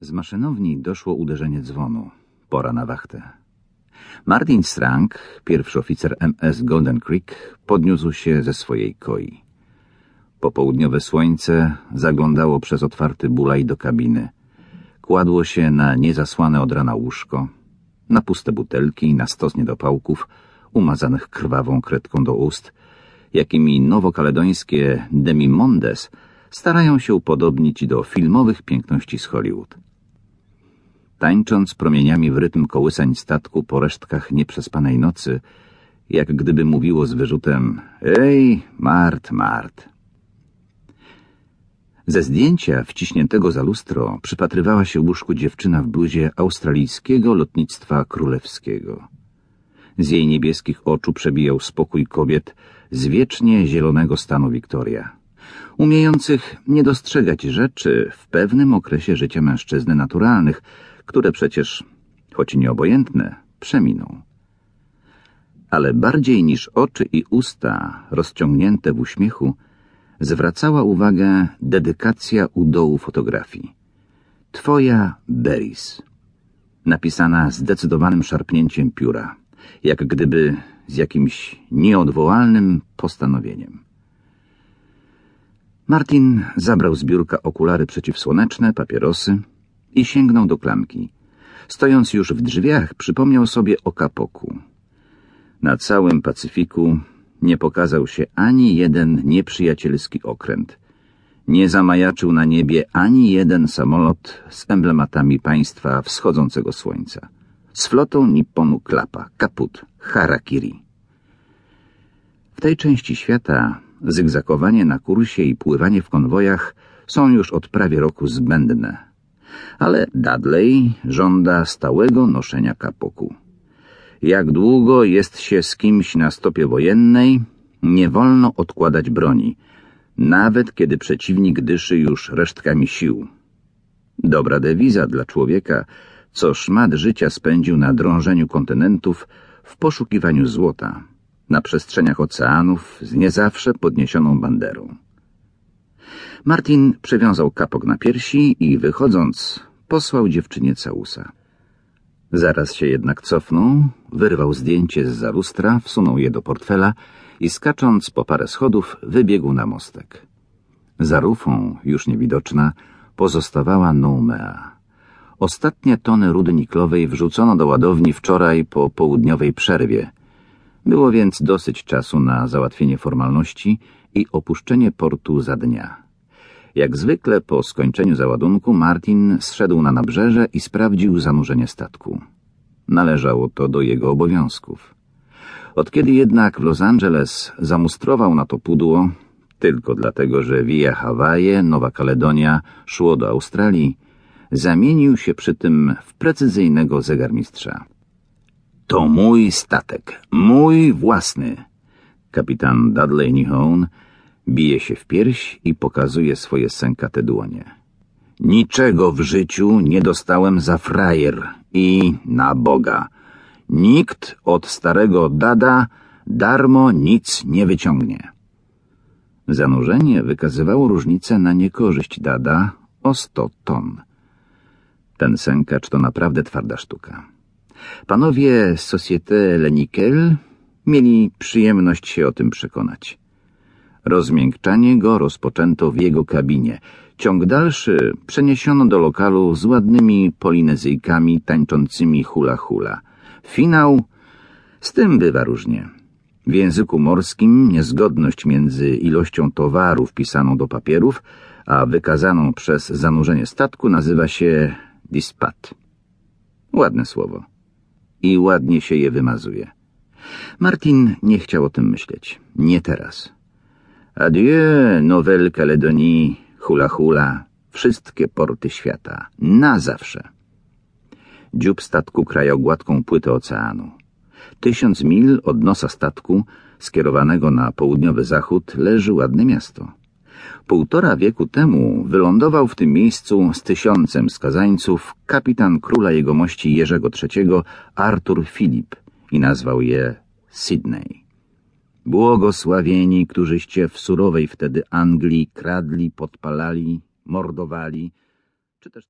Z maszynowni doszło uderzenie dzwonu. Pora na wachtę. Martin Strang, pierwszy oficer MS Golden Creek, podniósł się ze swojej koi. Popołudniowe słońce zaglądało przez otwarty bulaj do kabiny. Kładło się na niezasłane od rana łóżko, na puste butelki i na stos niedopałków, umazanych krwawą kredką do ust, jakimi nowokaledońskie demimondes starają się upodobnić do filmowych piękności z Hollywood. Tańcząc promieniami w rytm kołysań statku po resztkach nieprzespanej nocy, jak gdyby mówiło z wyrzutem Ej, Mart, Mart. Ze zdjęcia wciśniętego za lustro przypatrywała się łóżku dziewczyna w bluzie australijskiego lotnictwa królewskiego. Z jej niebieskich oczu przebijał spokój kobiet z wiecznie zielonego stanu Wiktoria, umiejących nie dostrzegać rzeczy w pewnym okresie życia mężczyzny naturalnych, które przecież, choć nieobojętne, przeminą. Ale bardziej niż oczy i usta rozciągnięte w uśmiechu, zwracała uwagę dedykacja u dołu fotografii. Twoja Beris. Napisana zdecydowanym szarpnięciem pióra, jak gdyby z jakimś nieodwołalnym postanowieniem. Martin zabrał z biurka okulary przeciwsłoneczne, papierosy i sięgnął do klamki. Stojąc już w drzwiach, przypomniał sobie o kapoku. Na całym Pacyfiku nie pokazał się ani jeden nieprzyjacielski okręt. Nie zamajaczył na niebie ani jeden samolot z emblematami państwa wschodzącego słońca. Z flotą Nipponu klapa, kaput, harakiri. W tej części świata zygzakowanie na kursie i pływanie w konwojach są już od prawie roku zbędne. Ale Dudley żąda stałego noszenia kapoku. Jak długo jest się z kimś na stopie wojennej, nie wolno odkładać broni, nawet kiedy przeciwnik dyszy już resztkami sił. Dobra dewiza dla człowieka, co szmat życia spędził na drążeniu kontynentów w poszukiwaniu złota, na przestrzeniach oceanów z nie zawsze podniesioną banderą. Martin przywiązał kapok na piersi i wychodząc posłał dziewczynie całusa. Zaraz się jednak cofnął, wyrwał zdjęcie z za lustra, wsunął je do portfela i skacząc po parę schodów wybiegł na mostek. Za rufą, już niewidoczna, pozostawała Noumea. Ostatnie tony rudy niklowej wrzucono do ładowni wczoraj po południowej przerwie. Było więc dosyć czasu na załatwienie formalności i opuszczenie portu za dnia. Jak zwykle po skończeniu załadunku Martin zszedł na nabrzeże i sprawdził zanurzenie statku. Należało to do jego obowiązków. Od kiedy jednak w Los Angeles zamustrował na to pudło, tylko dlatego, że via Hawaje, Nowa Kaledonia szło do Australii, zamienił się przy tym w precyzyjnego zegarmistrza. To mój statek, mój własny. Kapitan Dudley Nihone bije się w pierś i pokazuje swoje sękate dłonie. Niczego w życiu nie dostałem za frajer i na Boga. Nikt od starego dada darmo nic nie wyciągnie. Zanurzenie wykazywało różnicę na niekorzyść dada o sto ton. Ten sękacz to naprawdę twarda sztuka. Panowie Société Lenikel mieli przyjemność się o tym przekonać. Rozmiękczanie go rozpoczęto w jego kabinie. Ciąg dalszy przeniesiono do lokalu z ładnymi polinezyjkami tańczącymi hula-hula. Finał z tym bywa różnie. W języku morskim niezgodność między ilością towaru wpisaną do papierów, a wykazaną przez zanurzenie statku nazywa się dispat. Ładne słowo. I ładnie się je wymazuje. Martin nie chciał o tym myśleć. Nie teraz. Adieu, Nouvelle-Calédonie, hula hula, wszystkie porty świata, na zawsze. Dziób statku krajał gładką płytę oceanu. Tysiąc mil od nosa statku, skierowanego na południowy zachód, leży ładne miasto. Półtora wieku temu wylądował w tym miejscu z tysiącem skazańców kapitan króla jegomości Jerzego III, Artur Filip i nazwał je Sydney. Błogosławieni, którzyście w surowej wtedy Anglii kradli, podpalali, mordowali, czy też